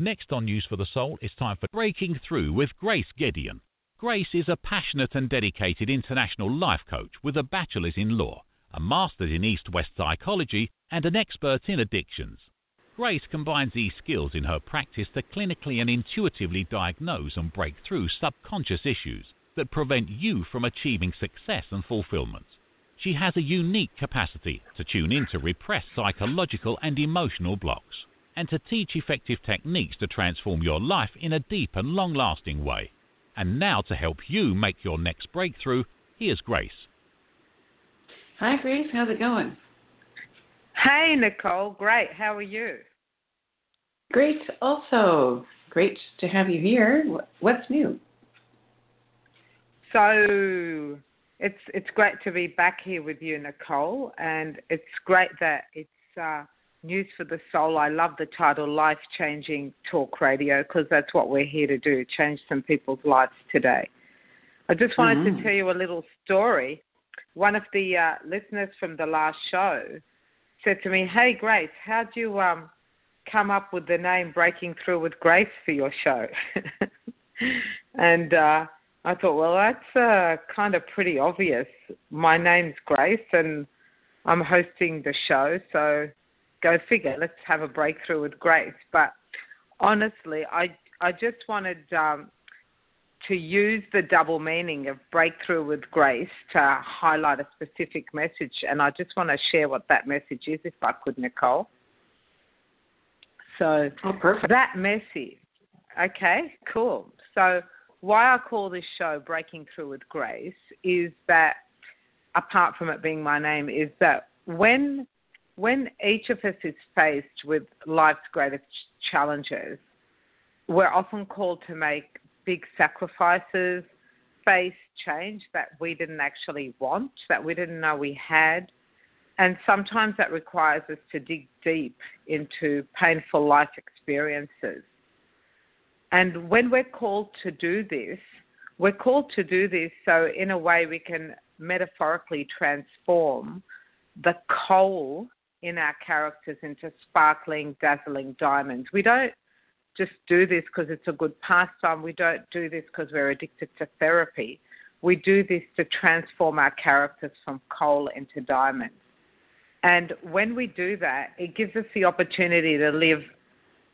Next on News for the Soul, it's time for Breaking Through with Grace Gedeon. Grace is a passionate and dedicated international life coach with a bachelor's in law, a master's in East West psychology, and an expert in addictions. Grace combines these skills in her practice to clinically and intuitively diagnose and break through subconscious issues that prevent you from achieving success and fulfillment. She has a unique capacity to tune into repressed psychological and emotional blocks and to teach effective techniques to transform your life in a deep and long lasting way. And now, to help you make your next breakthrough, here's Grace. Hi, Grace. How's it going? Hey, Nicole. Great. How are you? Great. Also, great to have you here. What's new? So, it's it's great to be back here with you, Nicole, and it's great that it's uh, News for the Soul. I love the title Life Changing Talk Radio because that's what we're here to do change some people's lives today. I just wanted mm-hmm. to tell you a little story. One of the uh, listeners from the last show said to me, Hey, Grace, how'd you um, come up with the name Breaking Through with Grace for your show? and uh, I thought, well, that's uh, kind of pretty obvious. My name's Grace and I'm hosting the show, so go figure. Let's have a breakthrough with grace. But honestly, I I just wanted um, to use the double meaning of breakthrough with grace to highlight a specific message, and I just want to share what that message is, if I could, Nicole. So oh, that message. Okay, cool. So why I call this show Breaking Through with Grace is that apart from it being my name, is that when when each of us is faced with life's greatest challenges, we're often called to make big sacrifices, face change that we didn't actually want, that we didn't know we had. And sometimes that requires us to dig deep into painful life experiences. And when we're called to do this, we're called to do this so, in a way, we can metaphorically transform the coal in our characters into sparkling, dazzling diamonds. We don't just do this because it's a good pastime. We don't do this because we're addicted to therapy. We do this to transform our characters from coal into diamonds. And when we do that, it gives us the opportunity to live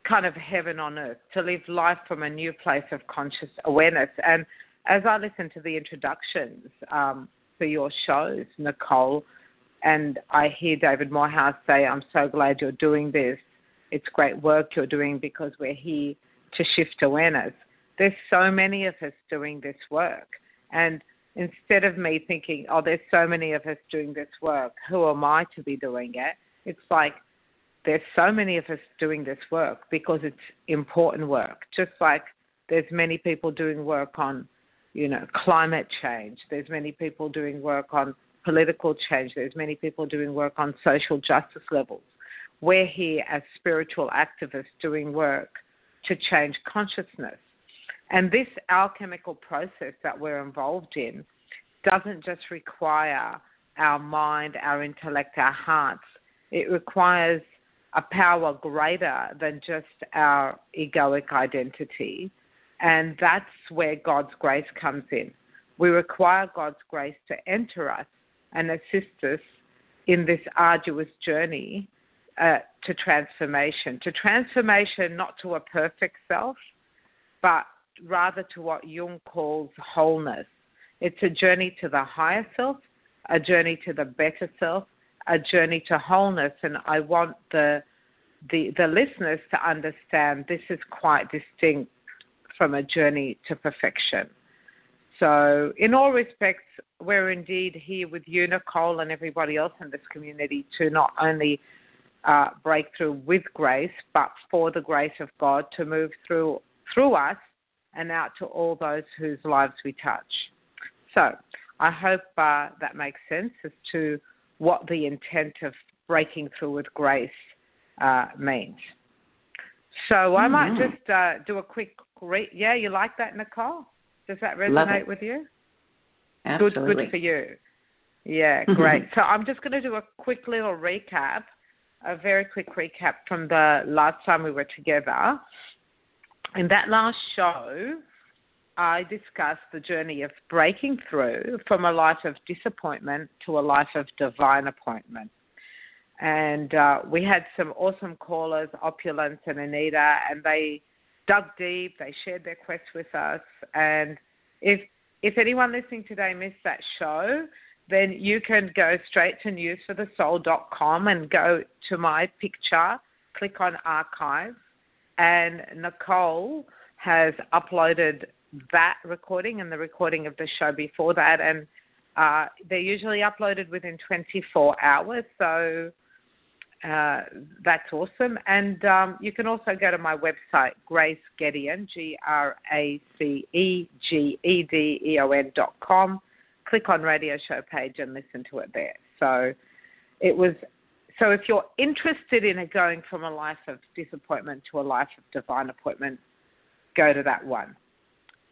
kind of heaven on earth, to live life from a new place of conscious awareness. And as I listen to the introductions um, for your shows, Nicole, and I hear David Morehouse say, I'm so glad you're doing this. It's great work you're doing because we're here to shift awareness. There's so many of us doing this work. And instead of me thinking, oh, there's so many of us doing this work, who am I to be doing it? It's like, there's so many of us doing this work because it's important work. Just like there's many people doing work on, you know, climate change. There's many people doing work on political change. There's many people doing work on social justice levels. We're here as spiritual activists doing work to change consciousness. And this alchemical process that we're involved in doesn't just require our mind, our intellect, our hearts. It requires a power greater than just our egoic identity. And that's where God's grace comes in. We require God's grace to enter us and assist us in this arduous journey uh, to transformation. To transformation, not to a perfect self, but rather to what Jung calls wholeness. It's a journey to the higher self, a journey to the better self, a journey to wholeness. And I want the the, the listeners to understand this is quite distinct from a journey to perfection. So, in all respects, we're indeed here with you, Nicole, and everybody else in this community to not only uh, break through with grace, but for the grace of God to move through through us and out to all those whose lives we touch. So, I hope uh, that makes sense as to what the intent of breaking through with grace uh, means. So, mm-hmm. I might just uh, do a quick re- yeah, you like that, Nicole? Does that resonate with you? Absolutely. Good, good for you. Yeah, great. so I'm just going to do a quick little recap, a very quick recap from the last time we were together. in that last show, I discussed the journey of breaking through from a life of disappointment to a life of divine appointment. And uh, we had some awesome callers, Opulence and Anita, and they dug deep. They shared their quest with us. And if if anyone listening today missed that show, then you can go straight to newsforthesoul.com and go to my picture, click on archive, and Nicole has uploaded that recording and the recording of the show before that, and uh, they're usually uploaded within 24 hours. So uh, that's awesome. And um, you can also go to my website, Grace Gedeon, G R A C E G E D E O N dot com. Click on radio show page and listen to it there. So it was. So if you're interested in going from a life of disappointment to a life of divine appointment, go to that one.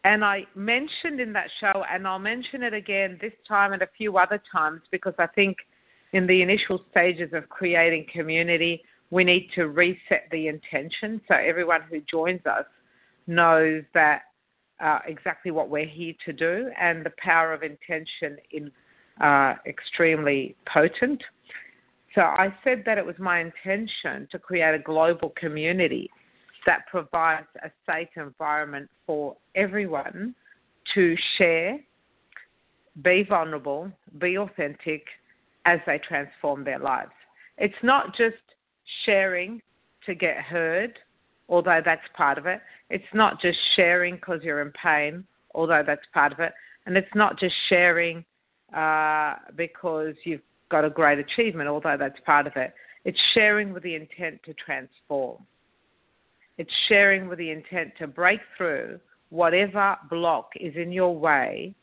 And I mentioned in that show, and I'll mention it again this time and a few other times because I think in the initial stages of creating community, we need to reset the intention so everyone who joins us knows that uh, exactly what we're here to do, and the power of intention is uh, extremely potent. So I said that it was my intention to create a global community that provides a safe environment for everyone to share, be vulnerable, be authentic as they transform their lives. It's not just sharing to get heard, although that's part of it. It's not just sharing because you're in pain, although that's part of it. And it's not just sharing uh, because you've got a great achievement, although that's part of it. It's sharing with the intent to transform. It's sharing with the intent to break through whatever block is in your way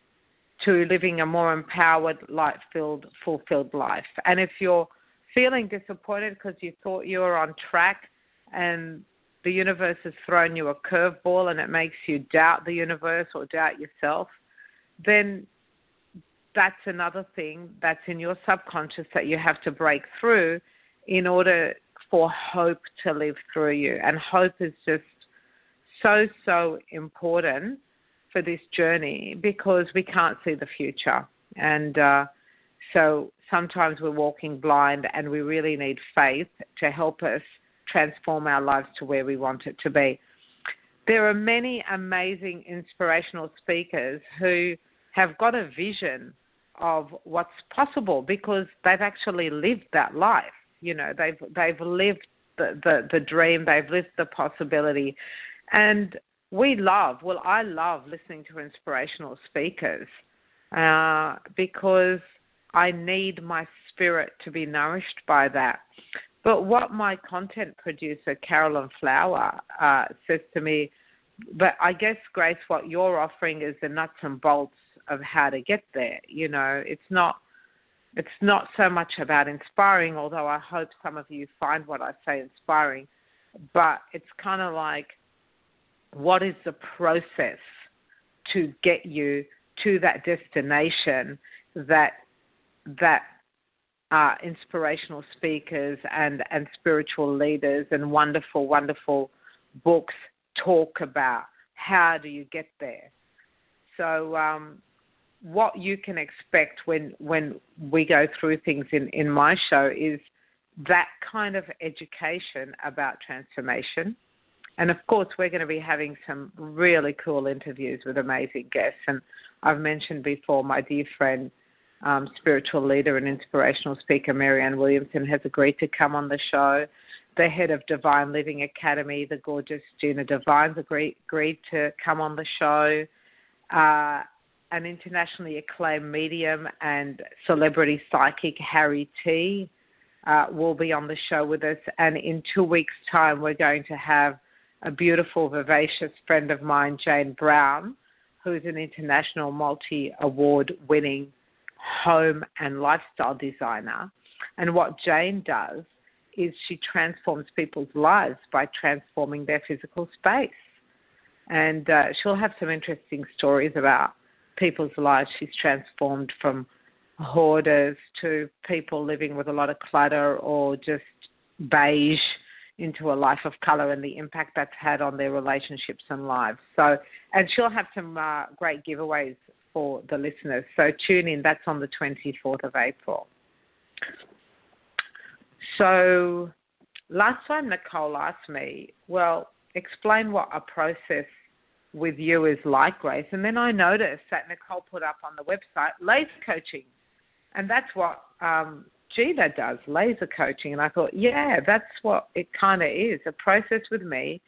to living a more empowered, light filled, fulfilled life. And if you're feeling disappointed because you thought you were on track and the universe has thrown you a curveball and it makes you doubt the universe or doubt yourself, then that's another thing that's in your subconscious that you have to break through in order for hope to live through you. And hope is just so, so important for this journey because we can't see the future. And uh, so sometimes we're walking blind and we really need faith to help us transform our lives to where we want it to be. There are many amazing inspirational speakers who have got a vision of what's possible because they've actually lived that life. You know, they've they've lived the, the, the dream, they've lived the possibility. And we love, well, I love listening to inspirational speakers uh, because I need my spirit to be nourished by that. But what my content producer, Carolyn Flower, uh, says to me, but I guess, Grace, what you're offering is the nuts and bolts of how to get there. You know, it's not it's not so much about inspiring, although I hope some of you find what I say inspiring, but it's kind of like what is the process to get you to that destination that that uh, inspirational speakers and, and spiritual leaders and wonderful, wonderful books talk about. How do you get there? So, um, what you can expect when when we go through things in, in my show is that kind of education about transformation and of course, we're going to be having some really cool interviews with amazing guests. And I've mentioned before my dear friend, um, spiritual leader and inspirational speaker, Marianne Williamson, has agreed to come on the show. The head of Divine Living Academy, the gorgeous Gina DeVee's agreed, agreed to come on the show. Uh, an internationally acclaimed medium and celebrity psychic, Harry T, uh, will be on the show with us. And in two weeks' time, we're going to have a beautiful, vivacious friend of mine, Jane Brown, who's an international multi award winning home and lifestyle designer. And what Jane does is she transforms people's lives by transforming their physical space. And uh, she'll have some interesting stories about people's lives she's transformed from hoarders to people living with a lot of clutter or just beige into a life of color and the impact that's had on their relationships and lives. So, and she'll have some uh, great giveaways for the listeners. So tune in. That's on the 24th of April. So last time Nicole asked me, well, explain what a process with you is like, Grace. And then I noticed that Nicole put up on the website laser coaching. And that's what um, Gina does, laser coaching. And I thought, yeah, that's what it kind of is. A process with me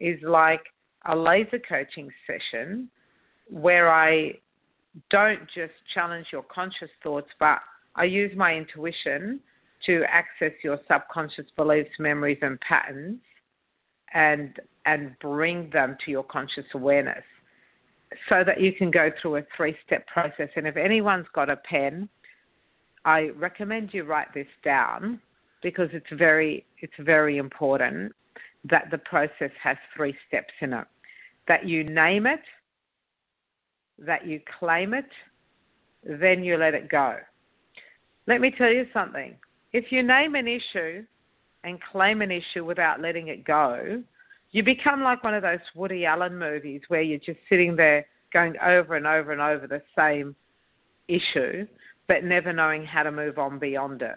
is like a laser coaching session where I don't just challenge your conscious thoughts, but I use my intuition to access your subconscious beliefs, memories, and patterns, and and bring them to your conscious awareness, so that you can go through a three-step process. And if anyone's got a pen, I recommend you write this down because it's very it's very important that the process has three steps in it. That you name it, that you claim it, then you let it go. Let me tell you something. If you name an issue and claim an issue without letting it go, you become like one of those Woody Allen movies where you're just sitting there going over and over and over the same issue, but never knowing how to move on beyond it.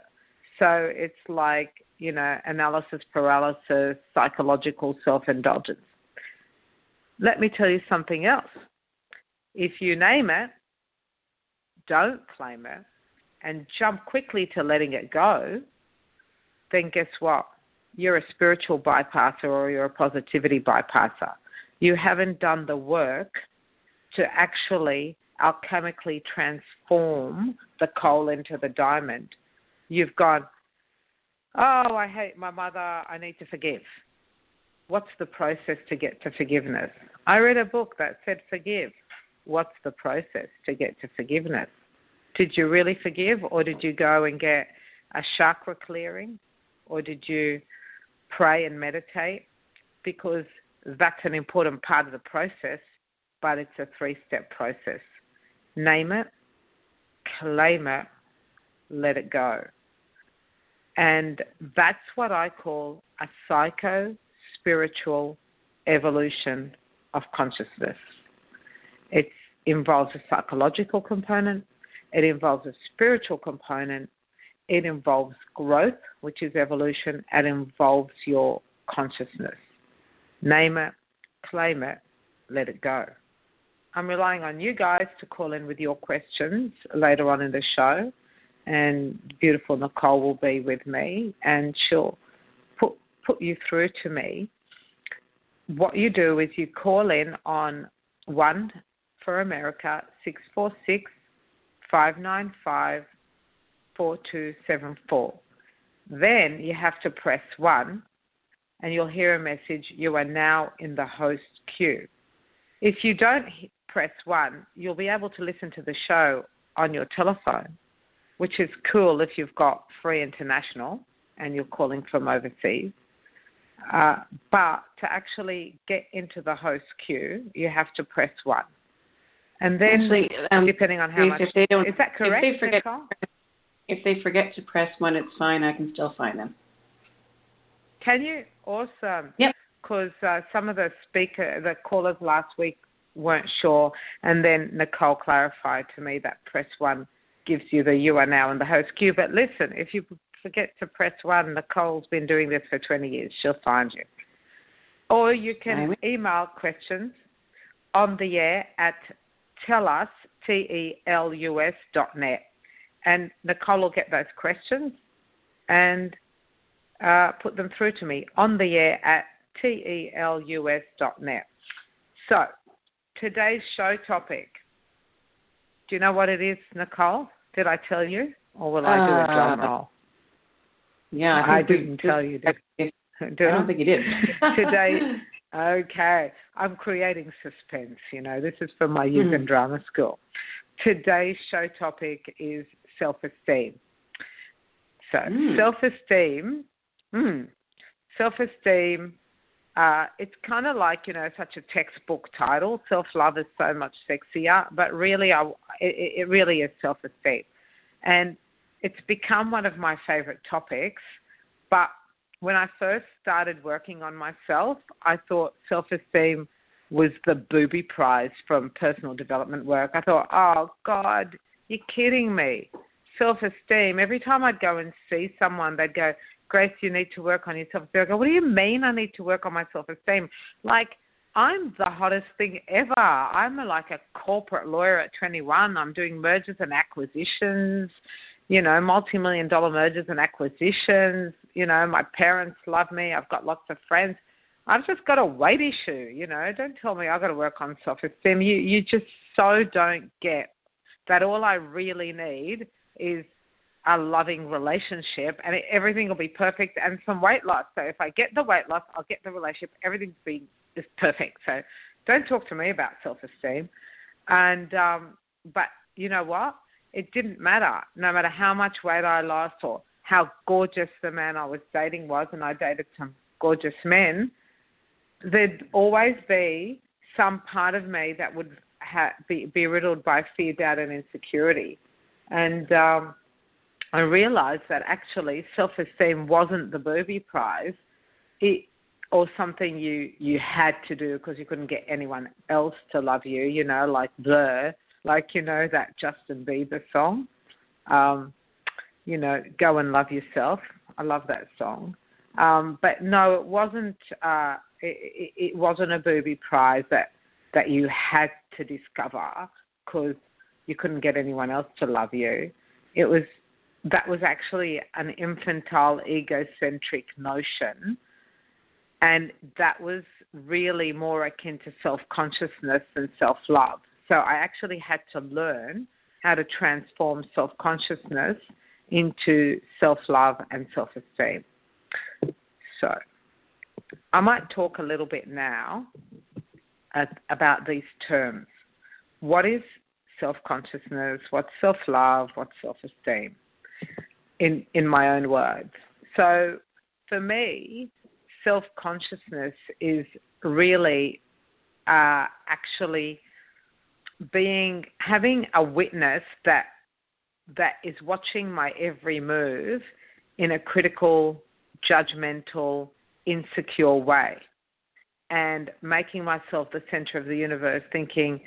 So it's like, you know, analysis paralysis, psychological self indulgence. Let me tell you something else. If you name it, don't claim it, and jump quickly to letting it go, then guess what? You're a spiritual bypasser or you're a positivity bypasser. You haven't done the work to actually alchemically transform the coal into the diamond. You've gone, oh, I hate my mother, I need to forgive. What's the process to get to forgiveness? I read a book that said forgive. What's the process to get to forgiveness? Did you really forgive, or did you go and get a chakra clearing, or did you pray and meditate? Because that's an important part of the process, but it's a three step process. Name it, claim it, let it go. And that's what I call a psycho spiritual evolution of consciousness. It involves a psychological component, it involves a spiritual component, it involves growth, which is evolution, and involves your consciousness. Name it, claim it, let it go. I'm relying on you guys to call in with your questions later on in the show. And beautiful Nicole will be with me and she'll put, put you through to me. What you do is you call in on 1 for America, 646 595 4274. Then you have to press 1 and you'll hear a message you are now in the host queue. If you don't press 1, you'll be able to listen to the show on your telephone, which is cool if you've got free international and you're calling from overseas. Uh, but to actually get into the host queue, you have to press 1. And then, Actually, um, depending on how much, if they don't, is that correct? If they forget, if they forget to press one, it's fine. I can still find them. Can you? Awesome. Yep. Because uh, some of the speaker, the callers last week weren't sure, and then Nicole clarified to me that press one gives you the you are now in the host queue. But listen, if you forget to press one, Nicole's been doing this for 20 years. She'll find you. Or you can email questions on the air at telus, T-E-L-U-S dot net. And Nicole will get those questions and uh, put them through to me on the air at T-E-L-U-S dot net. So today's show topic, do you know what it is, Nicole? Did I tell you? Or will I do a drum uh, roll? Yeah, I, I didn't tell you. Did, I don't think you did. Today, Okay, I'm creating suspense. You know, this is for my youth mm. and drama school. Today's show topic is self esteem. So, mm. self esteem, mm, self esteem, uh, it's kind of like, you know, such a textbook title. Self love is so much sexier, but really, I, it, it really is self esteem. And it's become one of my favorite topics, but when I first started working on myself, I thought self esteem was the booby prize from personal development work. I thought, oh, God, you're kidding me. Self esteem. Every time I'd go and see someone, they'd go, Grace, you need to work on yourself. I go, what do you mean I need to work on my self esteem? Like, I'm the hottest thing ever. I'm a, like a corporate lawyer at 21. I'm doing mergers and acquisitions, you know, multi million dollar mergers and acquisitions. You know, my parents love me. I've got lots of friends. I've just got a weight issue, you know. Don't tell me I've got to work on self esteem. You, you just so don't get that all I really need is a loving relationship and everything will be perfect and some weight loss. So if I get the weight loss, I'll get the relationship. Everything's be is perfect. So don't talk to me about self esteem. And um, but you know what? It didn't matter. No matter how much weight I lost or how gorgeous the man I was dating was, and I dated some gorgeous men, there'd always be some part of me that would ha- be, be riddled by fear, doubt, and insecurity. And um, I realized that actually self esteem wasn't the booby prize. It, or something you you had to do because you couldn't get anyone else to love you, you know, like Blur, like you know that Justin Bieber song, um, you know, go and love yourself. I love that song, um, but no, it wasn't. Uh, it, it wasn't a booby prize that that you had to discover because you couldn't get anyone else to love you. It was that was actually an infantile, egocentric notion and that was really more akin to self consciousness than self love. So I actually had to learn how to transform self consciousness into self love and self esteem. So I might talk a little bit now about these terms. What is self consciousness? What's self love? What's self esteem? In, in my own words. So for me, self consciousness is really uh, actually being having a witness that that is watching my every move in a critical, judgmental, insecure way, and making myself the center of the universe, thinking,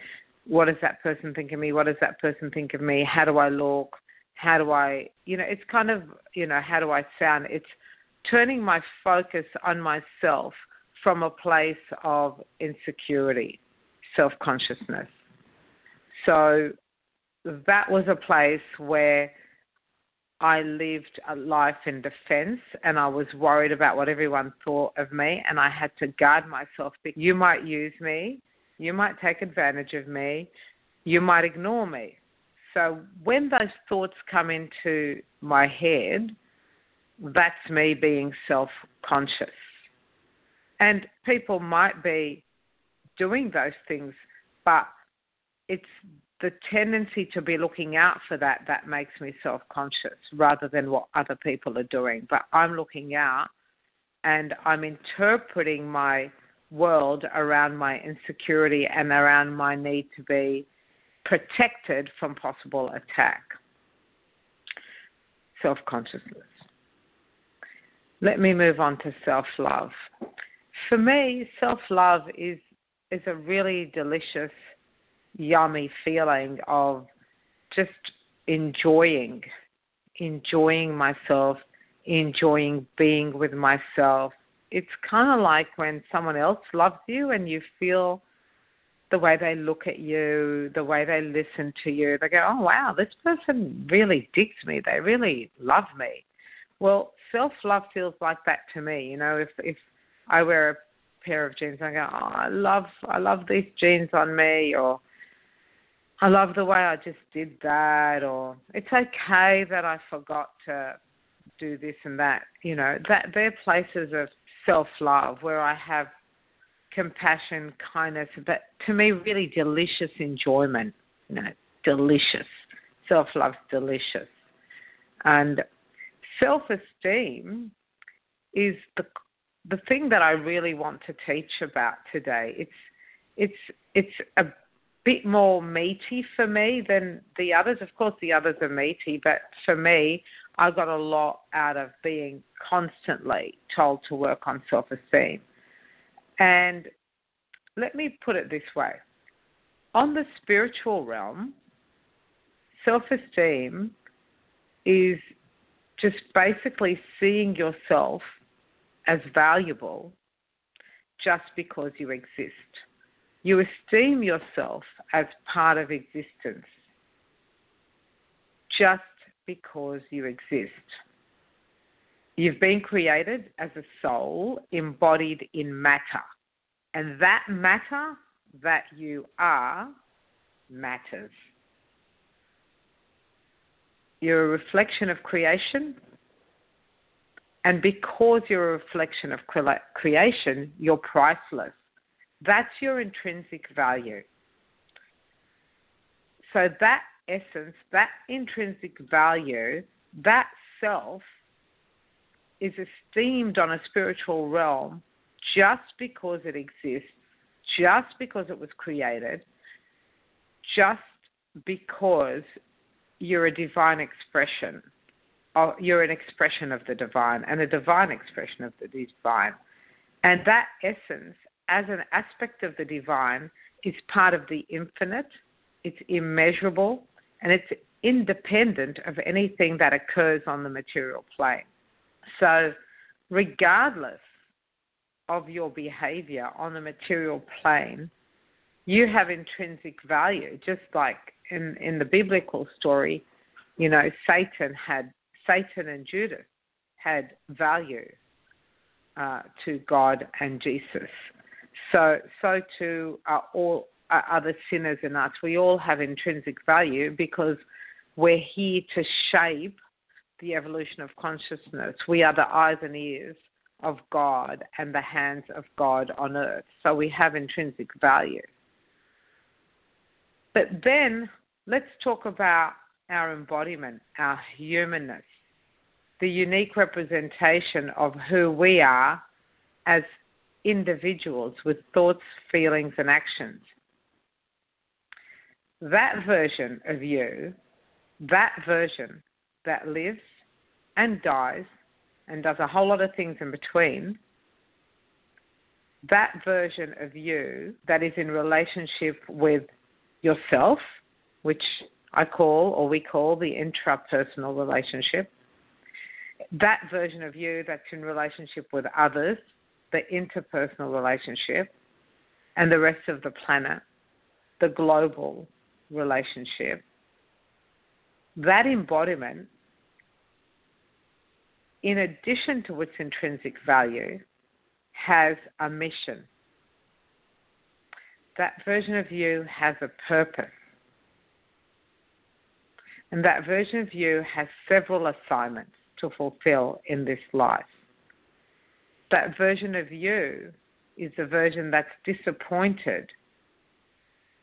what does that person think of me? What does that person think of me? How do I look? How do I, you know, it's kind of, you know, how do I sound? It's turning my focus on myself from a place of insecurity, self consciousness. So that was a place where I lived a life in defense and I was worried about what everyone thought of me and I had to guard myself. You might use me, you might take advantage of me, you might ignore me. So when those thoughts come into my head, that's me being self conscious. And people might be doing those things, but it's the tendency to be looking out for that that makes me self conscious rather than what other people are doing. But I'm looking out and I'm interpreting my world around my insecurity and around my need to be protected from possible attack. Self consciousness. Let me move on to self love. For me, self love is is a really delicious, yummy feeling of just enjoying, enjoying myself, enjoying being with myself. It's kind of like when someone else loves you and you feel the way they look at you, the way they listen to you. They go, oh, wow, this person really digs me. They really love me. Well, self love feels like that to me. You know, if if I wear a pair of jeans, I go, oh, I love I love these jeans on me, or I love the way I just did that, or it's okay that I forgot to do this and that. You know, that they're places of self love where I have compassion, kindness, but to me, really delicious enjoyment. You know, delicious. Self love's delicious. And self esteem is the the thing that I really want to teach about today. It's it's it's a bit more meaty for me than the others. Of course, the others are meaty, but for me, I got a lot out of being constantly told to work on self esteem. And let me put it this way on the spiritual realm, self esteem is just basically seeing yourself as valuable just because you exist. You esteem yourself as part of existence just because you exist. You've been created as a soul embodied in matter. And that matter that you are matters. You're a reflection of creation. And because you're a reflection of creation, you're priceless. That's your intrinsic value. So, that essence, that intrinsic value, that self is esteemed on a spiritual realm just because it exists, just because it was created, just because you're a divine expression. You're an expression of the divine and a divine expression of the divine. And that essence, as an aspect of the divine, is part of the infinite, it's immeasurable, and it's independent of anything that occurs on the material plane. So, regardless of your behavior on the material plane, you have intrinsic value. Just like in, in the biblical story, you know, Satan had Satan and Judas had value uh, to God and Jesus. So so too are all are other sinners in us. We all have intrinsic value because we're here to shape the evolution of consciousness. We are the eyes and ears of God and the hands of God on earth. So we have intrinsic value. But then let's talk about our embodiment, our humanness, the unique representation of who we are as individuals with thoughts, feelings, and actions. That version of you, that version that lives and dies and does a whole lot of things in between, that version of you that is in relationship with yourself, which I call or we call the intrapersonal relationship, that version of you that's in relationship with others, the interpersonal relationship, and the rest of the planet, the global relationship, that embodiment in addition to its intrinsic value, has a mission. That version of you has a purpose. And that version of you has several assignments to fulfill in this life. That version of you is a version that's disappointed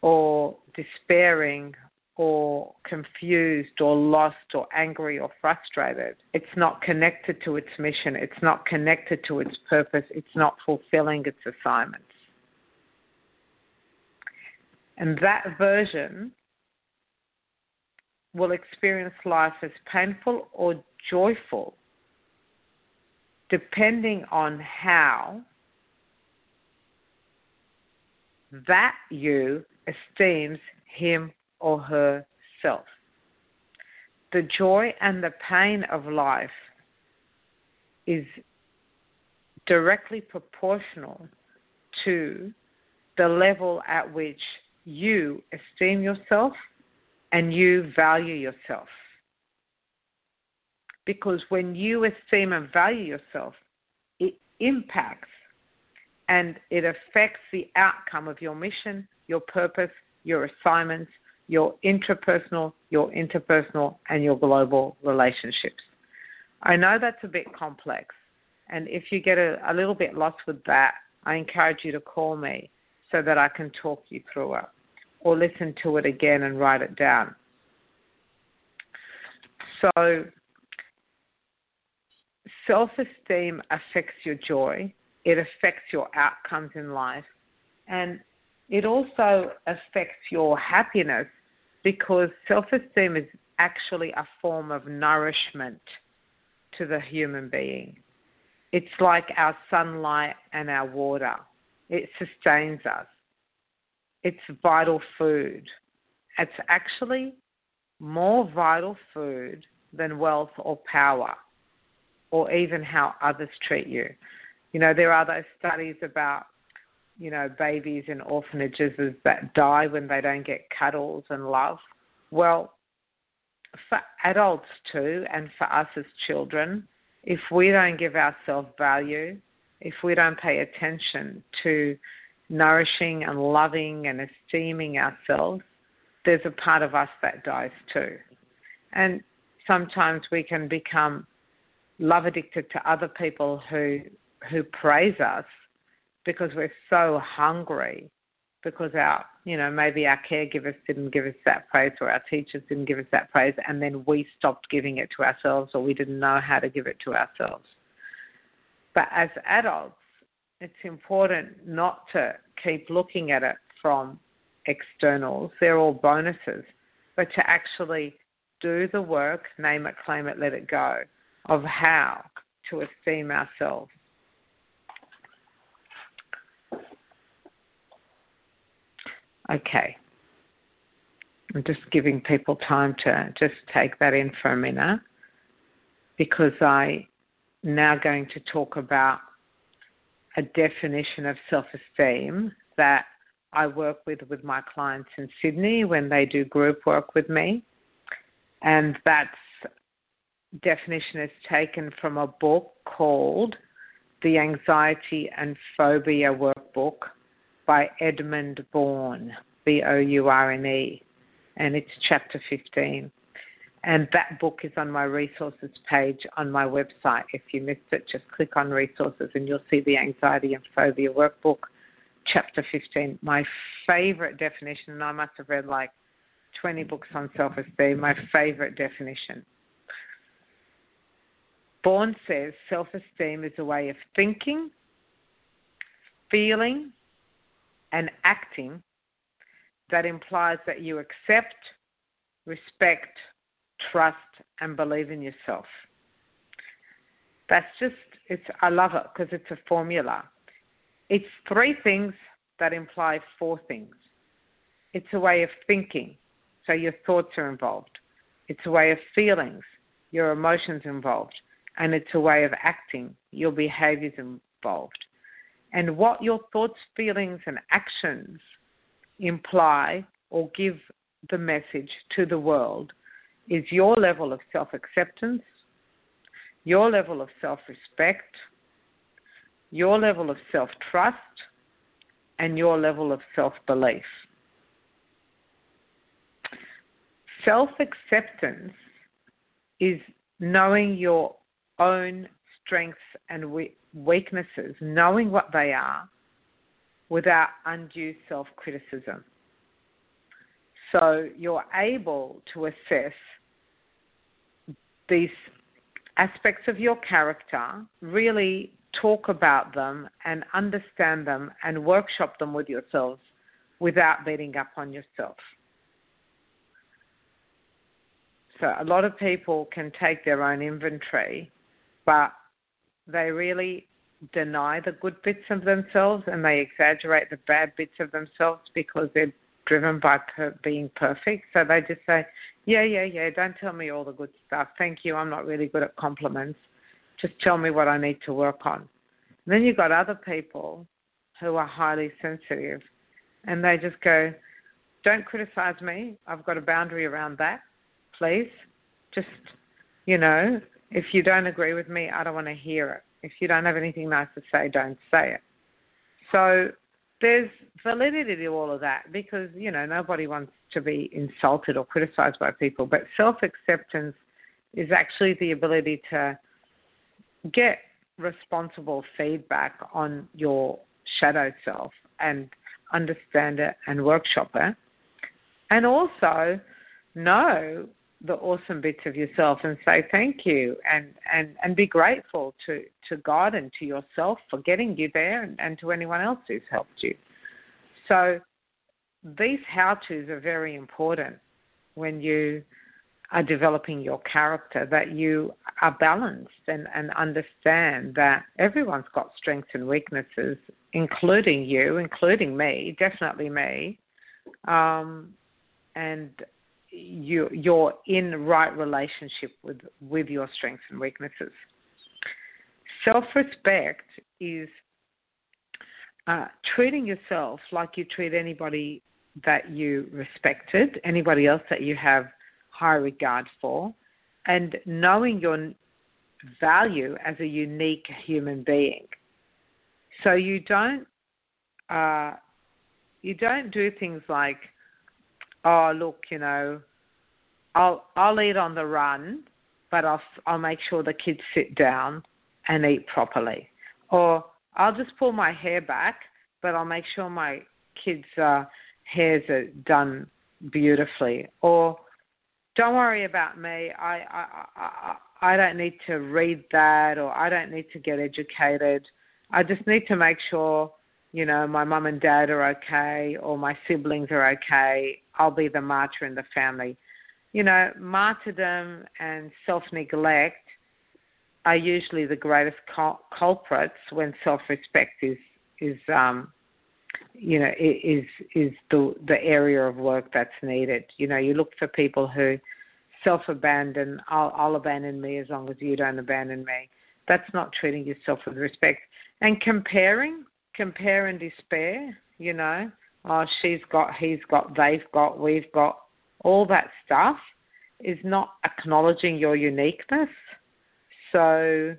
or despairing or confused or lost or angry or frustrated. It's not connected to its mission. It's not connected to its purpose. It's not fulfilling its assignments. And that version will experience life as painful or joyful depending on how that you esteems him or herself. The joy and the pain of life is directly proportional to the level at which you esteem yourself and you value yourself. Because when you esteem and value yourself, it impacts and it affects the outcome of your mission, your purpose, your assignments, your intrapersonal, your interpersonal, and your global relationships. I know that's a bit complex, and if you get a, a little bit lost with that, I encourage you to call me so that I can talk you through it or listen to it again and write it down. So, self esteem affects your joy, it affects your outcomes in life, and it also affects your happiness because self esteem is actually a form of nourishment to the human being. It's like our sunlight and our water, it sustains us. It's vital food. It's actually more vital food than wealth or power or even how others treat you. You know, there are those studies about, you know, babies in orphanages that die when they don't get cuddles and love. Well, for adults too, and for us as children, if we don't give ourselves value, if we don't pay attention to nourishing and loving and esteeming ourselves, there's a part of us that dies too. And sometimes we can become love addicted to other people who who praise us because we're so hungry because our you know maybe our caregivers didn't give us that praise or our teachers didn't give us that praise and then we stopped giving it to ourselves or we didn't know how to give it to ourselves. But as adults it's important not to keep looking at it from externals. They're all bonuses. But to actually do the work name it claim it let it go of how to esteem ourselves Okay. I'm just giving people time to just take that in for a minute because I now going to talk about a definition of self-esteem that I work with with my clients in Sydney when they do group work with me. And that definition is taken from a book called The Anxiety and Phobia Workbook by Edmund Bourne, B O U R N E, and it's chapter 15. And that book is on my resources page on my website. If you missed it, just click on resources and you'll see the anxiety and phobia workbook, chapter 15. My favorite definition, and I must have read like 20 books on self esteem, my favorite definition. Bourne says self esteem is a way of thinking, feeling, and acting that implies that you accept, respect, trust, and believe in yourself. That's just, it's, I love it because it's a formula. It's three things that imply four things. It's a way of thinking, so your thoughts are involved. It's a way of feelings, your emotions involved. And it's a way of acting, your behaviors involved. And what your thoughts, feelings, and actions imply or give the message to the world is your level of self acceptance, your level of self respect, your level of self trust, and your level of self belief. Self acceptance is knowing your own strengths and weaknesses, knowing what they are without undue self criticism. So you're able to assess these aspects of your character, really talk about them and understand them and workshop them with yourselves without beating up on yourself. So a lot of people can take their own inventory, but they really deny the good bits of themselves and they exaggerate the bad bits of themselves because they're driven by per- being perfect. So they just say, yeah, yeah, yeah, don't tell me all the good stuff. Thank you. I'm not really good at compliments. Just tell me what I need to work on. And then you've got other people who are highly sensitive and they just go, don't criticize me. I've got a boundary around that. Please. Just, you know, if you don't agree with me, I don't want to hear it. If you don't have anything nice to say, don't say it. So there's validity to all of that because, you know, nobody wants to be insulted or criticized by people. But self acceptance is actually the ability to get responsible feedback on your shadow self and understand it and workshop it. And also know the awesome bits of yourself and say thank you and, and, and be grateful to, to God and to yourself for getting you there and, and to anyone else who's helped you. So these how to's are very important when you are developing your character, that you are balanced and, and understand that everyone's got strengths and weaknesses, including you, including me, definitely me. Um, and you, you're in right relationship with, with your strengths and weaknesses. Self respect is uh, treating yourself like you treat anybody that you respected, anybody else that you have high regard for, and knowing your value as a unique human being. So you don't uh, you don't do things like, oh look, you know, I'll I'll eat on the run, but I'll I'll make sure the kids sit down and eat properly, or I'll just pull my hair back, but I'll make sure my kids' uh, hairs are done beautifully, or don't worry about me. I, I, I, I don't need to read that or I don't need to get educated. I just need to make sure, you know, my mum and dad are okay or my siblings are okay. I'll be the martyr in the family. You know, martyrdom and self neglect are usually the greatest cul- culprits when self respect is, is um, you know is is the the area of work that's needed. You know, you look for people who self abandon. I'll, I'll abandon me as long as you don't abandon me. That's not treating yourself with respect. And comparing, compare and despair. You know, oh she's got, he's got, they've got, we've got. All that stuff is not acknowledging your uniqueness. So,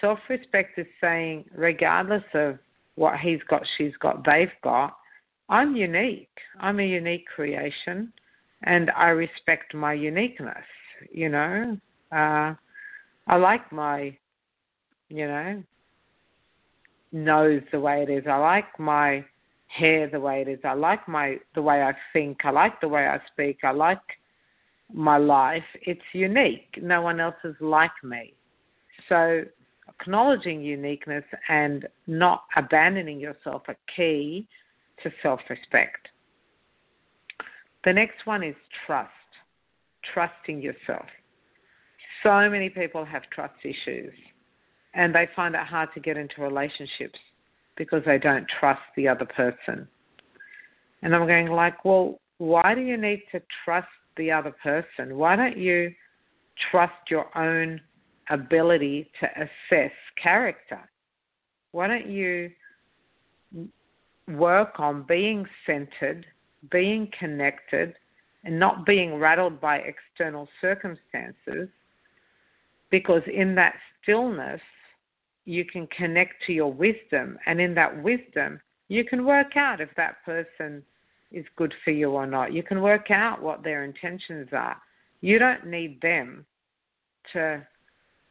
self respect is saying, regardless of what he's got, she's got, they've got. I'm unique. I'm a unique creation, and I respect my uniqueness. You know, uh, I like my, you know, nose the way it is. I like my hair the way it is. I like my the way I think. I like the way I speak. I like my life. It's unique. No one else is like me. So acknowledging uniqueness and not abandoning yourself are key to self respect. The next one is trust, trusting yourself. So many people have trust issues and they find it hard to get into relationships because they don't trust the other person. And I'm going like, well, why do you need to trust the other person? Why don't you trust your own ability to assess character. Why don't you work on being centered, being connected, and not being rattled by external circumstances? Because in that stillness, you can connect to your wisdom, and in that wisdom, you can work out if that person is good for you or not. You can work out what their intentions are. You don't need them to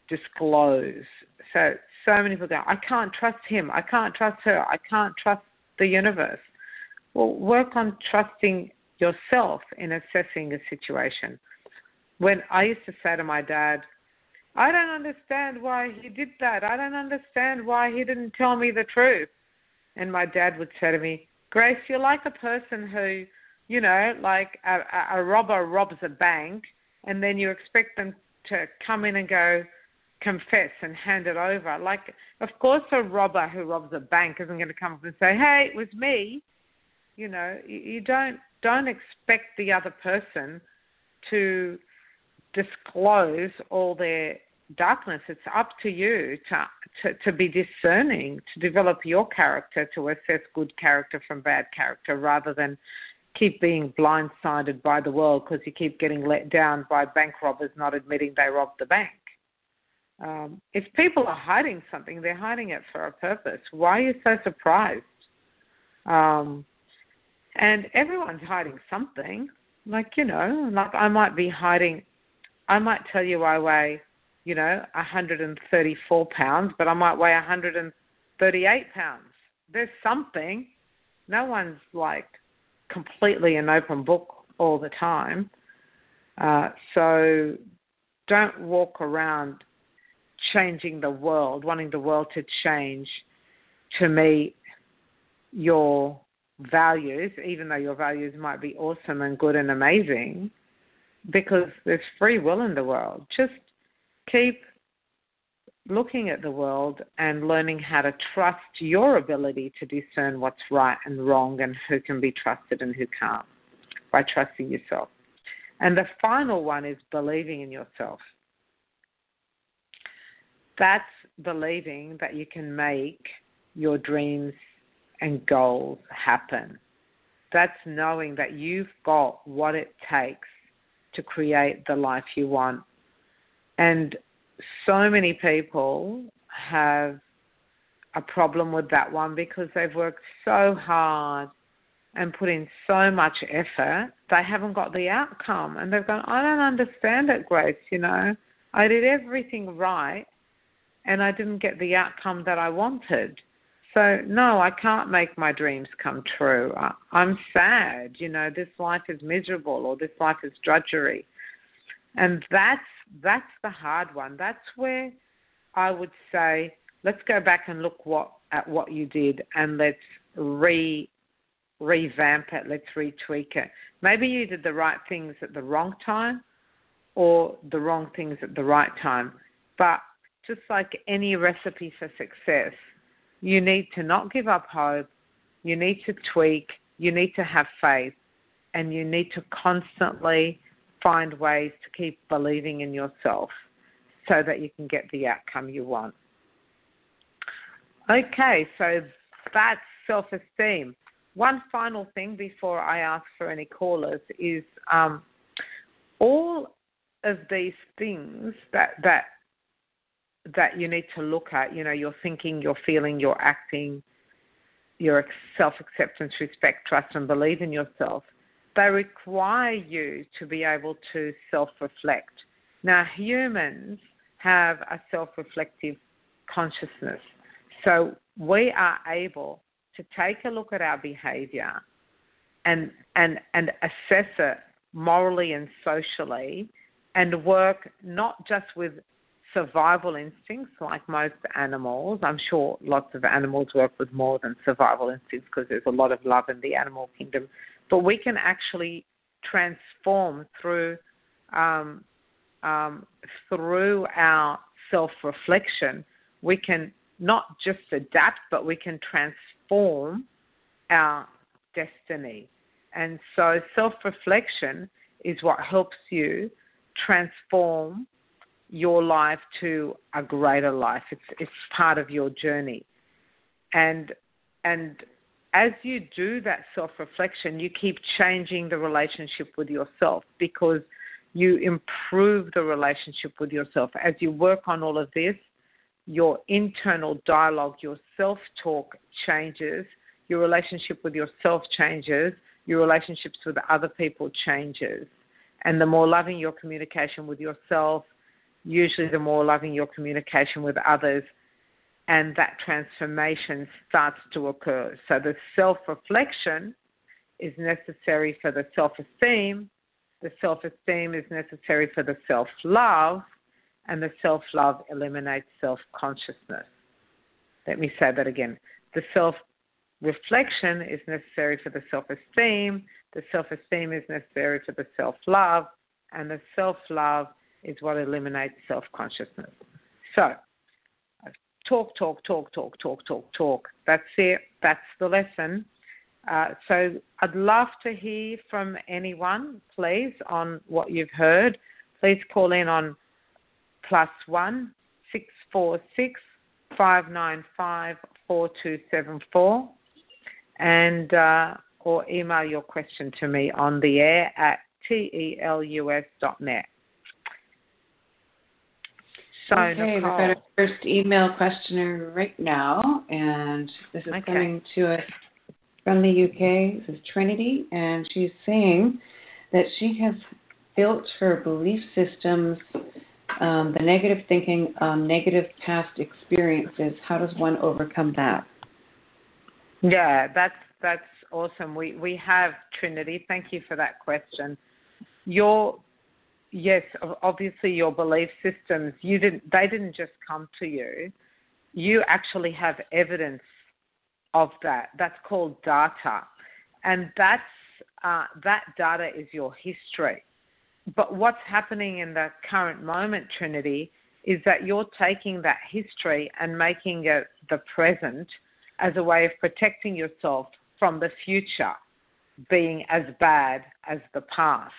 disclose. So so many people go, I can't trust him, I can't trust her, I can't trust the universe. Well, work on trusting yourself in assessing a situation. When I used to say to my dad, I don't understand why he did that. I don't understand why he didn't tell me the truth. And my dad would say to me, Grace, you're like a person who, you know, like a, a robber robs a bank and then you expect them to come in and go, confess and hand it over. Like, of course, a robber who robs a bank isn't going to come up and say, "Hey, it was me." You know, you don't don't expect the other person to disclose all their darkness. It's up to you to, to, to be discerning, to develop your character, to assess good character from bad character, rather than keep being blindsided by the world because you keep getting let down by bank robbers not admitting they robbed the bank. Um, if people are hiding something, they're hiding it for a purpose. Why are you so surprised? Um, and everyone's hiding something. Like, you know, like I might be hiding, I might tell you I weigh, you know, 134 pounds, but I might weigh 138 pounds. There's something. No one's like completely an open book all the time. Uh, so don't walk around changing the world, wanting the world to change to meet your values, even though your values might be awesome and good and amazing, because there's free will in the world. Just keep looking at the world and learning how to trust your ability to discern what's right and wrong and who can be trusted and who can't by trusting yourself. And the final one is believing in yourself. That's believing that you can make your dreams and goals happen. That's knowing that you've got what it takes to create the life you want. And so many people have a problem with that one because they've worked so hard and put in so much effort, they haven't got the outcome. And they've gone, I don't understand it, Grace. You know, I did everything right and I didn't get the outcome that I wanted. So, no, I can't make my dreams come true. I, I'm sad. You know, this life is miserable or this life is drudgery. And that's that's the hard one. That's where I would say let's go back and look what at what you did and let's re revamp it, let's retweak it. Maybe you did the right things at the wrong time or the wrong things at the right time. But just like any recipe for success, you need to not give up hope, you need to tweak, you need to have faith, and you need to constantly find ways to keep believing in yourself so that you can get the outcome you want. Okay, so that's self esteem. One final thing before I ask for any callers is um, all of these things that, that that you need to look at. You know, your thinking, your feeling, your acting, your self acceptance, respect, trust, and believe in yourself they require you to be able to self reflect. Now, humans have a self reflective consciousness. So we are able to take a look at our behavior and, and, and assess it morally and socially and work not just with survival instincts like most animals. I'm sure lots of animals work with more than survival instincts because there's a lot of love in the animal kingdom but we can actually transform through um, um, through our self-reflection. We can not just adapt, but we can transform our destiny. And so, self-reflection is what helps you transform your life to a greater life. It's it's part of your journey, and and as you do that self reflection, you keep changing the relationship with yourself because you improve the relationship with yourself. As you work on all of this, your internal dialogue, your self talk changes, your relationship with yourself changes, your relationships with other people changes. And the more loving your communication with yourself, usually the more loving your communication with others, and that transformation starts to occur. So the self reflection is necessary for the self esteem, the self esteem is necessary for the self love, and the self love eliminates self consciousness. Let me say that again. The self reflection is necessary for the self esteem, the self esteem is necessary for the self love, and the self love is what eliminates self consciousness. So, talk, talk, talk, talk, talk, talk, talk. That's it. That's the lesson. Uh, so I'd love to hear from anyone, please, on what you've heard. Please call in on plus one six four six five nine five four two seven four, and uh, or email your question to me on the air at telus.net. So okay, we've got our first email questioner right now, and this is okay. coming to us from the UK. This is Trinity, and she's saying that she has built her belief systems, um, the negative thinking, um, negative past experiences. How does one overcome that? Yeah, that's that's awesome. We we have Trinity. Thank you for that question. Your yes, obviously your belief systems, you didn't, they didn't just come to you. You actually have evidence of that. That's called data, and that's uh, that data is your history. But what's happening in the current moment, Trinity, is that you're taking that history and making it the present as a way of protecting yourself from the future being as bad as the past.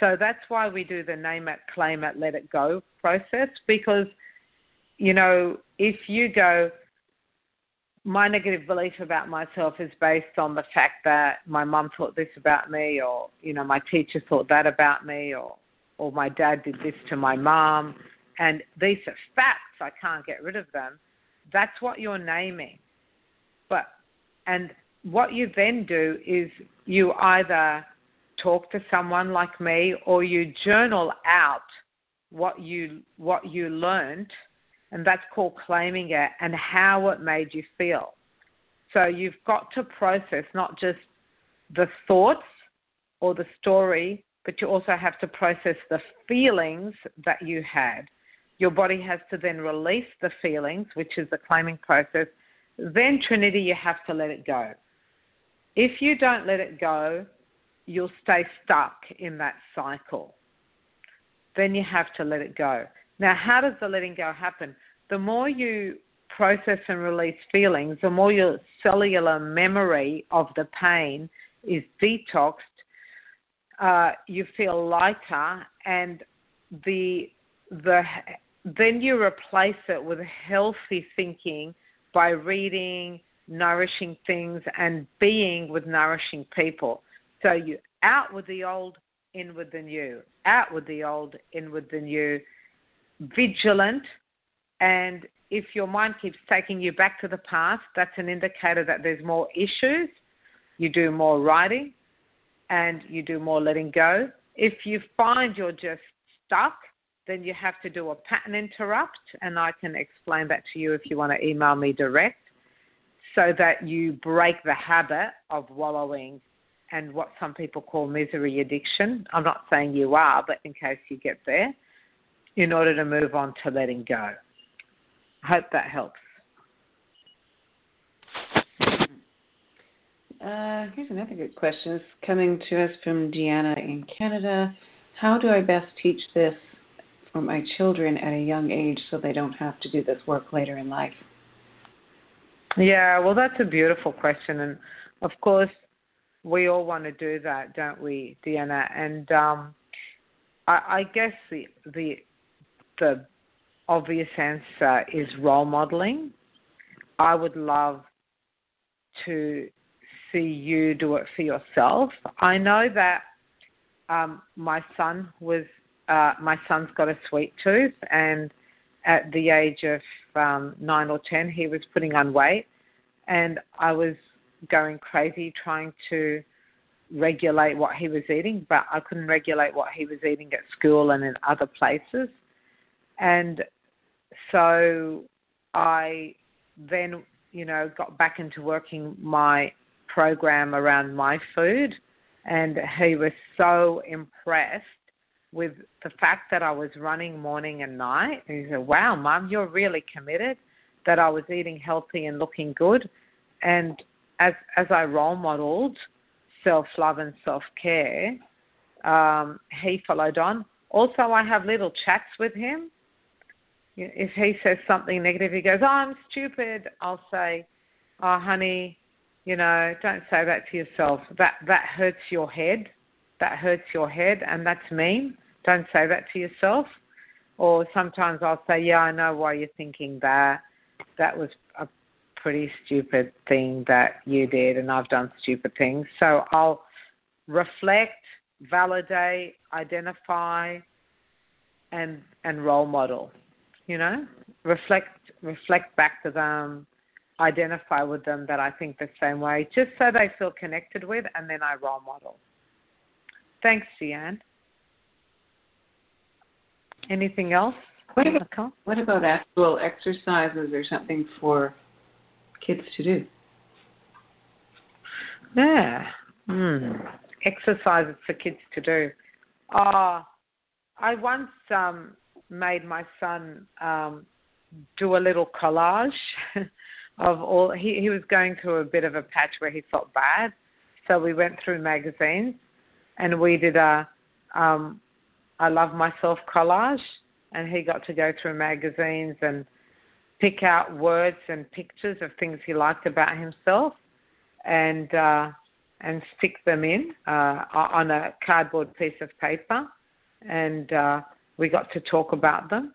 So that's why we do the name it, claim it, let it go process because, you know, if you go, my negative belief about myself is based on the fact that my mum thought this about me, or you know, my teacher thought that about me, or or my dad did this to my mum, and these are facts. I can't get rid of them. That's what you're naming. But and what you then do is you either talk to someone like me or you journal out what you what you learned and that's called claiming it and how it made you feel. So you've got to process not just the thoughts or the story, but you also have to process the feelings that you had. Your body has to then release the feelings, which is the claiming process. Then, Trinity, you have to let it go. If you don't let it go, you'll stay stuck in that cycle. Then you have to let it go. Now, how does the letting go happen? The more you process and release feelings, the more your cellular memory of the pain is detoxed, uh, you feel lighter, and the the then you replace it with healthy thinking by reading, nourishing things, and being with nourishing people. So you out with the old, in with the new, out with the old, in with the new vigilant, and if your mind keeps taking you back to the past, that's an indicator that there's more issues. You do more writing and you do more letting go. If you find you're just stuck, then you have to do a pattern interrupt, and I can explain that to you if you want to email me direct, so that you break the habit of wallowing and what some people call misery addiction. I'm not saying you are, but in case you get there in order to move on to letting go. I hope that helps. Uh, here's another good question. It's coming to us from Deanna in Canada. How do I best teach this for my children at a young age so they don't have to do this work later in life? Yeah, well, that's a beautiful question. And of course, we all want to do that, don't we, Deanna? And um, I, I guess the, the the obvious answer is role modeling. I would love to see you do it for yourself. I know that um, my son was uh, my son's got a sweet tooth, and at the age of um, nine or ten, he was putting on weight, and I was going crazy trying to regulate what he was eating, but I couldn't regulate what he was eating at school and in other places. And so I then, you know, got back into working my program around my food. And he was so impressed with the fact that I was running morning and night. And he said, Wow, mum, you're really committed that I was eating healthy and looking good. And as as I role modeled self love and self care, um, he followed on. Also, I have little chats with him if he says something negative, he goes, "Oh, I'm stupid." I'll say, "Oh, honey, you know, don't say that to yourself. That that hurts your head. That hurts your head, and that's mean. Don't say that to yourself." Or sometimes I'll say, "Yeah, I know why you're thinking that. That was pretty stupid thing that you did, and I've done stupid things." So I'll reflect, validate, identify, and and role model you know, reflect reflect back to them, identify with them that I think the same way, just so they feel connected with, and then I role model. Thanks, Deanne. Anything else? What about, what about actual exercises or something for kids to do? Yeah. Mm. Exercises for kids to do. Uh, I once um, made my son um, do a little collage of all. He he was going through a bit of a patch where he felt bad, so we went through magazines, and we did a um, I love myself collage, and he got to go through magazines and pick out words and pictures of things he liked about himself, and uh, and stick them in uh, on a cardboard piece of paper, and uh, we got to talk about them.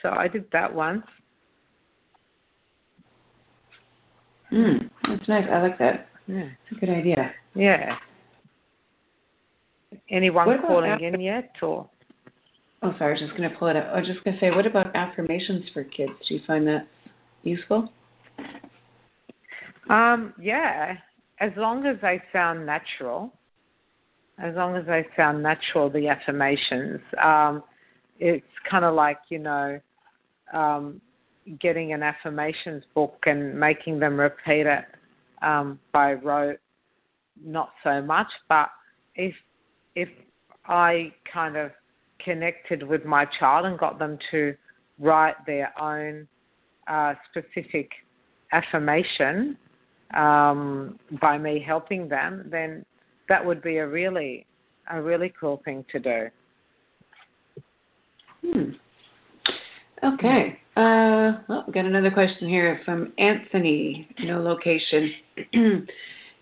So I did that once. Mm, that's nice. I like that. Yeah, it's a good idea. Yeah. Anyone calling in yet, or? Oh, sorry. I was just going to pull it up. I was just going to say, what about affirmations for kids? Do you find that useful? Um, yeah, as long as they sound natural. As long as they sound natural, the affirmations. Um, it's kind of like you know, um, getting an affirmations book and making them repeat it um, by rote. Not so much, but if if I kind of connected with my child and got them to write their own uh, specific affirmation um, by me helping them, then that would be a really a really cool thing to do. Hmm. Okay. Uh, well, we got another question here from Anthony, no location.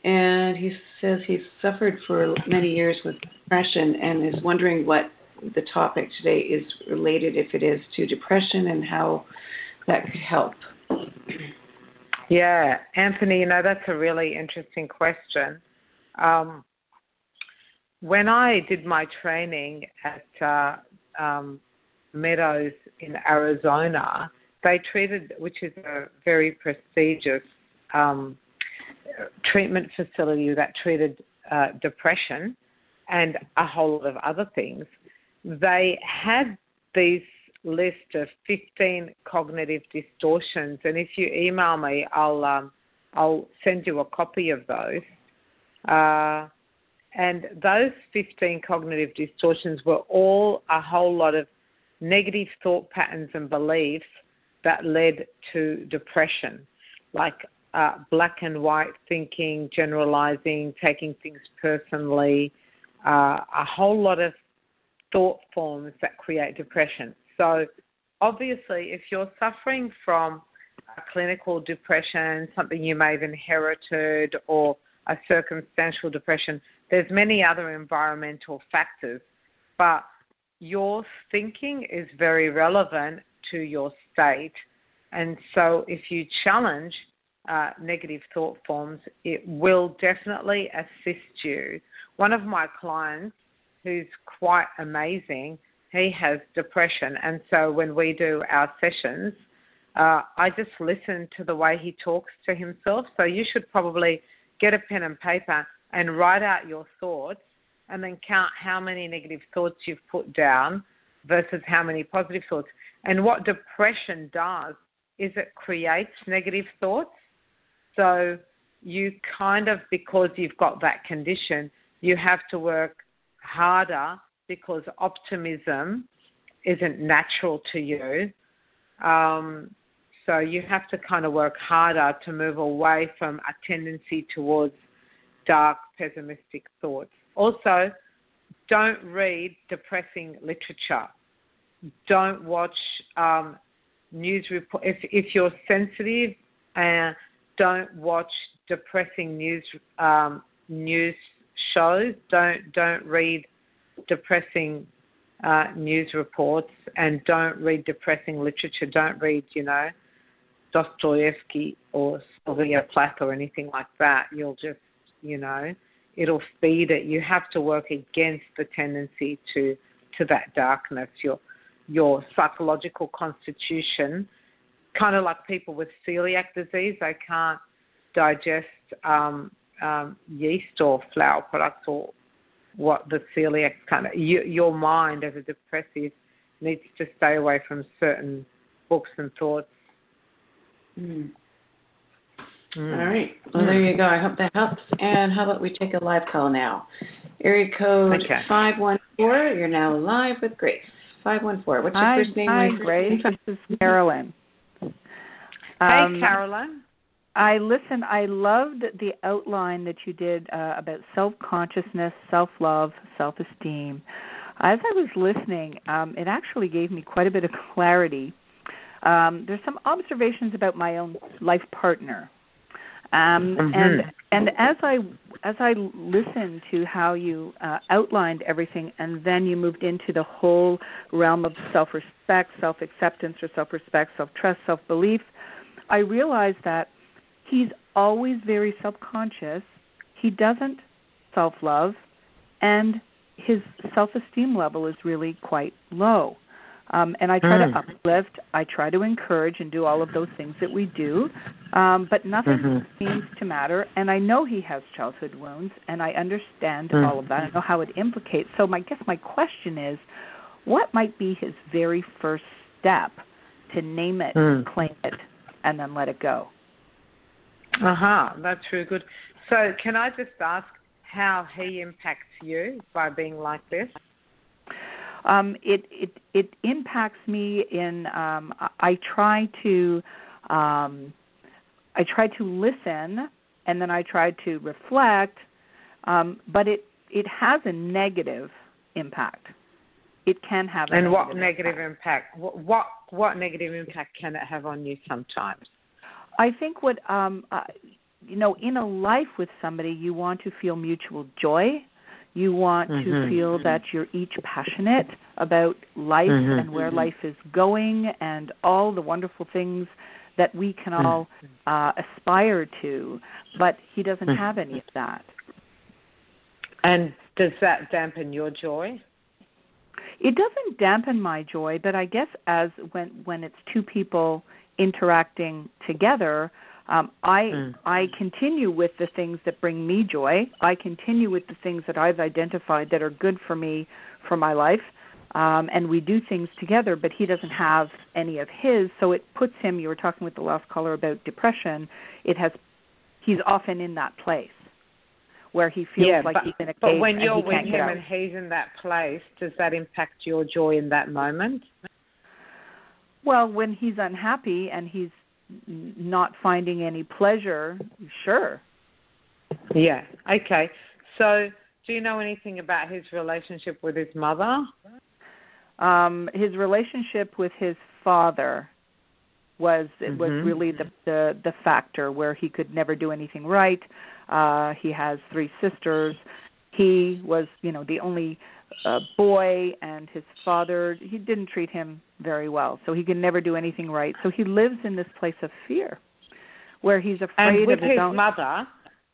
and he says he's suffered for many years with depression and is wondering what the topic today is related, if it is, to depression and how that could help. Yeah, Anthony, you know, that's a really interesting question. Um, when I did my training at uh, um, Meadows in Arizona, they treated, which is a very prestigious um, treatment facility that treated uh, depression and a whole lot of other things. They had these list of 15 cognitive distortions, and if you email me, I'll um, I'll send you a copy of those. Uh, and those 15 cognitive distortions were all a whole lot of negative thought patterns and beliefs that led to depression, like uh, black and white thinking, generalizing, taking things personally, uh, a whole lot of thought forms that create depression. So, obviously, if you're suffering from a clinical depression, something you may have inherited, or a circumstantial depression, there's many other environmental factors, but your thinking is very relevant to your state. And so, if you challenge uh, negative thought forms, it will definitely assist you. One of my clients, who's quite amazing, he has depression. And so, when we do our sessions, uh, I just listen to the way he talks to himself. So, you should probably get a pen and paper and write out your thoughts and then count how many negative thoughts you've put down versus how many positive thoughts. And what depression does is it creates negative thoughts. So you kind of, because you've got that condition, you have to work harder because optimism isn't natural to you. Um, so you have to kind of work harder to move away from a tendency towards dark, pessimistic thoughts. Also, don't read depressing literature. Don't watch um, news report. If if you're sensitive, uh, don't watch depressing news um, news shows. Don't don't read depressing uh, news reports, and don't read depressing literature. Don't read, you know, Dostoevsky or Sylvia Plath or anything like that. You'll just, you know, it'll feed it. You have to work against the tendency to to that darkness. Your your psychological constitution, kind of like people with celiac disease, they can't digest um, um, yeast or flour products or what the celiac kind of. You, your mind as a depressive needs to stay away from certain books and thoughts. Mm. Mm. All right. Well, mm. there you go. I hope that helps. And how about we take a live call now? Area code okay. 514. You're now live with Grace. 514. What's your hi, first name? Hi, Grace. This is Carolyn. Um, hey, Carolyn. I listen. I loved the outline that you did uh, about self consciousness, self love, self esteem. As I was listening, um, it actually gave me quite a bit of clarity. Um, there's some observations about my own life partner, um, mm-hmm. and and as I as I listened to how you uh, outlined everything, and then you moved into the whole realm of self-respect, self-acceptance, or self-respect, self-trust, self-belief, I realized that he's always very self-conscious. He doesn't self-love, and his self-esteem level is really quite low. Um, and I try mm. to uplift, I try to encourage and do all of those things that we do, um, but nothing mm-hmm. seems to matter. And I know he has childhood wounds, and I understand mm. all of that. I know how it implicates. So my guess my question is, what might be his very first step to name it, mm. claim it, and then let it go? Uh huh. That's really good. So can I just ask how he impacts you by being like this? um, it it it impacts me in um, I try to um, I try to listen and then I try to reflect, um, but it it has a negative impact. It can have. and what negative impact? What, what what negative impact can it have on you sometimes? I think what um, uh, you know in a life with somebody, you want to feel mutual joy you want mm-hmm. to feel that you're each passionate about life mm-hmm. and where life is going and all the wonderful things that we can mm. all uh, aspire to. But he doesn't mm. have any of that. And does that dampen your joy? It doesn't dampen my joy, but I guess as when when it's two people interacting together, um, I mm. I continue with the things that bring me joy. I continue with the things that I've identified that are good for me for my life, um, and we do things together. But he doesn't have any of his, so it puts him. You were talking with the last caller about depression. It has he's often in that place where he feels yeah, like but, he's in a cave. But when you're with him and he's in that place, does that impact your joy in that moment? Well, when he's unhappy and he's not finding any pleasure, sure. Yeah. Okay. So, do you know anything about his relationship with his mother? Um, his relationship with his father was it mm-hmm. was really the, the the factor where he could never do anything right. Uh, he has three sisters. He was, you know, the only uh, boy, and his father he didn't treat him very well, so he can never do anything right. So he lives in this place of fear, where he's afraid and with of his, own. mother.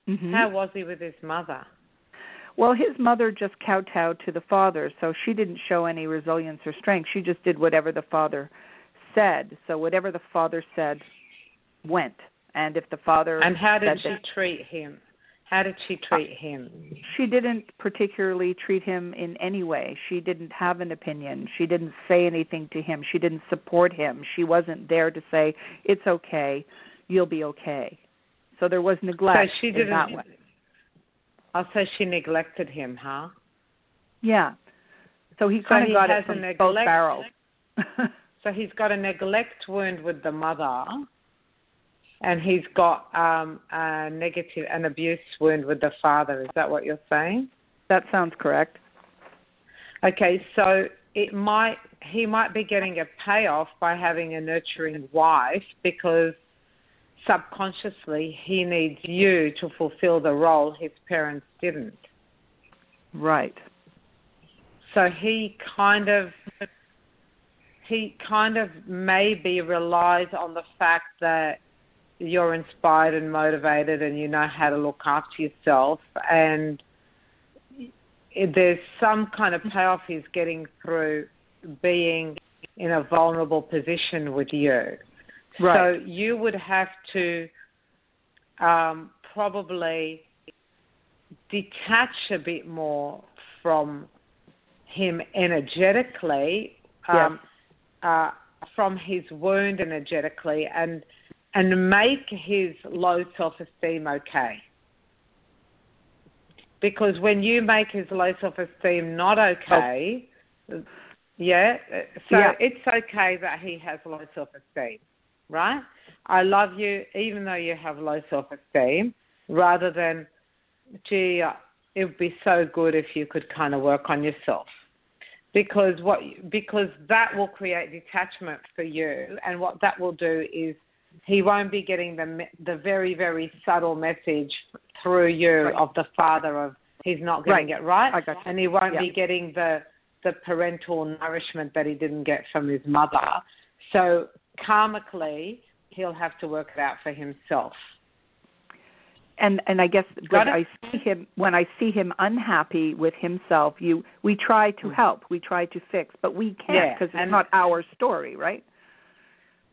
Mm-hmm. How was he with his mother? Well, his mother just kowtowed to the father, so she didn't show any resilience or strength. She just did whatever the father said. So whatever the father said went. And if the father And how did she that, treat him? How did she treat him? She didn't particularly treat him in any way. She didn't have an opinion. She didn't say anything to him. She didn't support him. She wasn't there to say, "It's okay, you'll be okay." So there was neglect so she didn't, that way. Oh, also, she neglected him, huh? Yeah. So he kind so of got it from neglect, both barrels. so he's got a neglect wound with the mother and he's got um, a negative, an abuse wound with the father. Is that what you're saying? That sounds correct. Okay, so it might he might be getting a payoff by having a nurturing wife because subconsciously he needs you to fulfill the role his parents didn't. Right. So he kind of he kind of maybe relies on the fact that you're inspired and motivated and you know how to look after yourself and there's some kind of payoff he's getting through being in a vulnerable position with you. Right. So you would have to um, probably detach a bit more from him energetically, um, yes. uh, from his wound energetically, and and make his low self esteem okay. Because when you make his low self esteem not okay, oh. yeah, so yeah. it's okay that he has low self esteem. right? I love you even though you have low self esteem, rather than, gee, it would be so good if you could kind of work on yourself. Because what because that will create detachment for you, and what that will do is he won't be getting the the very very subtle message through you right. of the father of he's not getting right. it right, and he won't yeah. be getting the the parental nourishment that he didn't get from his mother. So karmically, he'll have to work it out for himself. And and I guess when I see him when I see him unhappy with himself, you we try to mm. help, we try to fix, but we can't because yeah, it's not our story, right?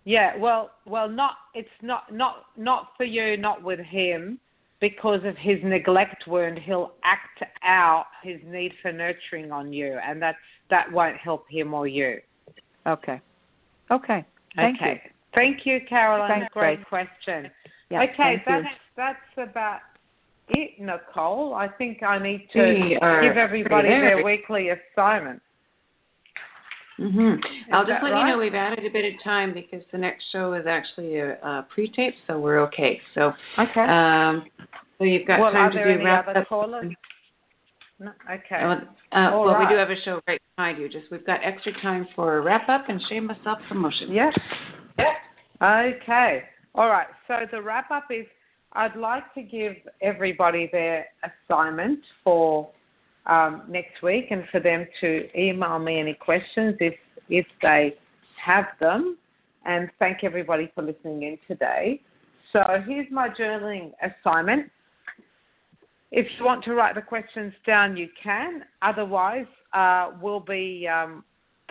Yeah, well, well, not it's not not not for you, not with him, because of his neglect wound. He'll act out his need for nurturing on you, and that's that won't help him or you. Okay. Okay. Thank okay. you. Thank you, Caroline. Thanks, Great Grace. question. Yeah, okay, that's that's about it, Nicole. I think I need to give everybody their weekly assignment. Mm-hmm. I'll just let right? you know we've added a bit of time because the next show is actually a, a pre-tape, so we're okay. So okay. Um, so you've got well, time to do wrap up. No, okay. Uh, well, right. we do have a show right behind you. Just we've got extra time for wrap up and shameless self promotion. Yes. Yes. Okay. All right. So the wrap up is I'd like to give everybody their assignment for um, next week and for them to email me any questions if if they have them. And thank everybody for listening in today. So here's my journaling assignment. If you want to write the questions down, you can. Otherwise, uh, we'll be um,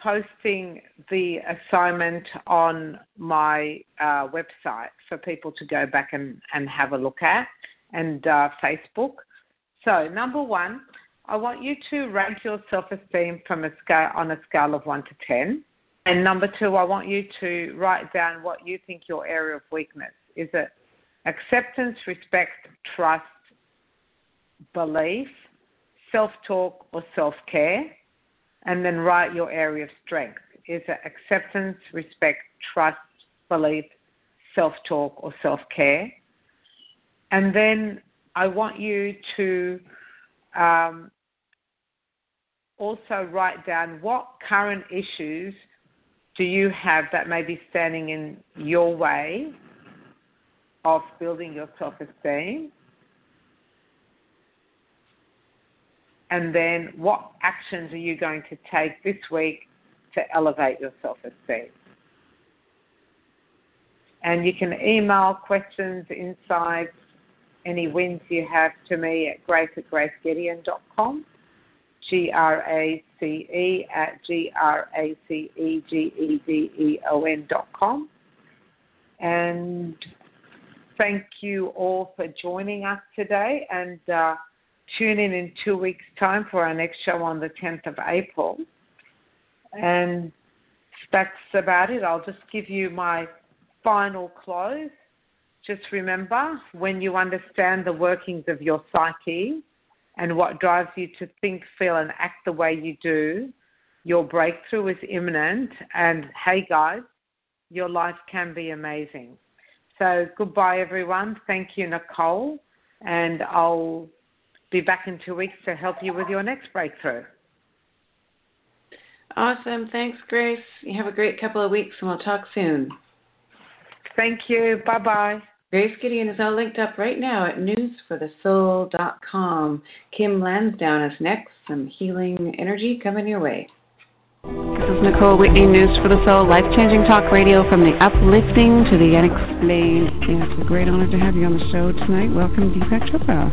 posting the assignment on my uh, website for people to go back and, and have a look at and uh, Facebook. So, number one, I want you to rank your self esteem from a scale on a scale of one to ten. And number two, I want you to write down what you think your area of weakness is. It acceptance, respect, trust, belief, self talk, or self care, and then write your area of strength. Is it acceptance, respect, trust, belief, self talk, or self care? And then I want you to um, also write down what current issues do you have that may be standing in your way of building your self esteem And then what actions are you going to take this week to elevate your self esteem? And you can email questions, insights, any wins you have to me at grace at gracegedeon.com, G R A C E at G R A C E G E D E O N.com. And thank you all for joining us today. And uh, tune in in two weeks' time for our next show on the 10th of April. And that's about it. I'll just give you my final close. Just remember when you understand the workings of your psyche and what drives you to think, feel, and act the way you do, your breakthrough is imminent. And hey, guys, your life can be amazing. So, goodbye, everyone. Thank you, Nicole. And I'll be back in two weeks to help you with your next breakthrough. Awesome. Thanks, Grace. You have a great couple of weeks and we'll talk soon. Thank you. Bye bye. Grace Gedeon is all linked up right now at newsforthesoul.com. Kim Lansdowne is next. Some healing energy coming your way. This is Nicole Whitney, News for the Soul, life changing talk radio from the uplifting to the unexplained. It's a great honor to have you on the show tonight. Welcome, Deepak Chopra.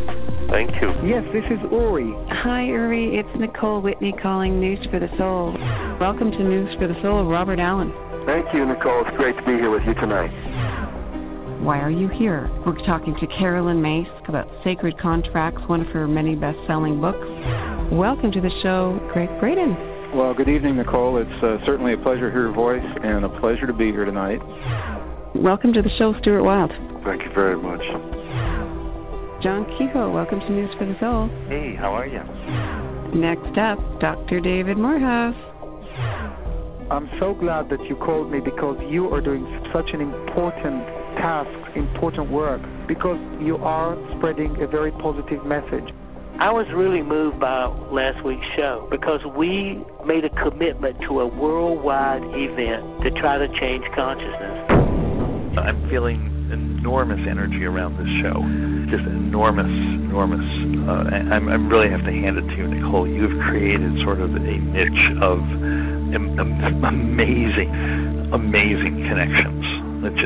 Thank you. Yes, this is Uri. Hi, Uri. It's Nicole Whitney calling News for the Soul. Welcome to News for the Soul, Robert Allen. Thank you, Nicole. It's great to be here with you tonight. Why are you here? We're talking to Caroline Myss about Sacred Contracts, one of her many best selling books. Welcome to the show, Gregg Braden. Well, good evening, Nicole. It's uh, certainly a pleasure to hear your voice and a pleasure to be here tonight. Welcome to the show, Stuart Wilde. Thank you very much. John Kehoe, welcome to News for the Soul. Hey, how are you? Next up, Dr. David Morehouse. I'm so glad that you called me because you are doing such an important task, important work, because you are spreading a very positive message. I was really moved by last week's show because we made a commitment to a worldwide event to try to change consciousness. I'm feeling enormous energy around this show. Just enormous, enormous. Uh, I, I really have to hand it to you, Nicole. You've created sort of a niche of am- amazing, amazing connections. It just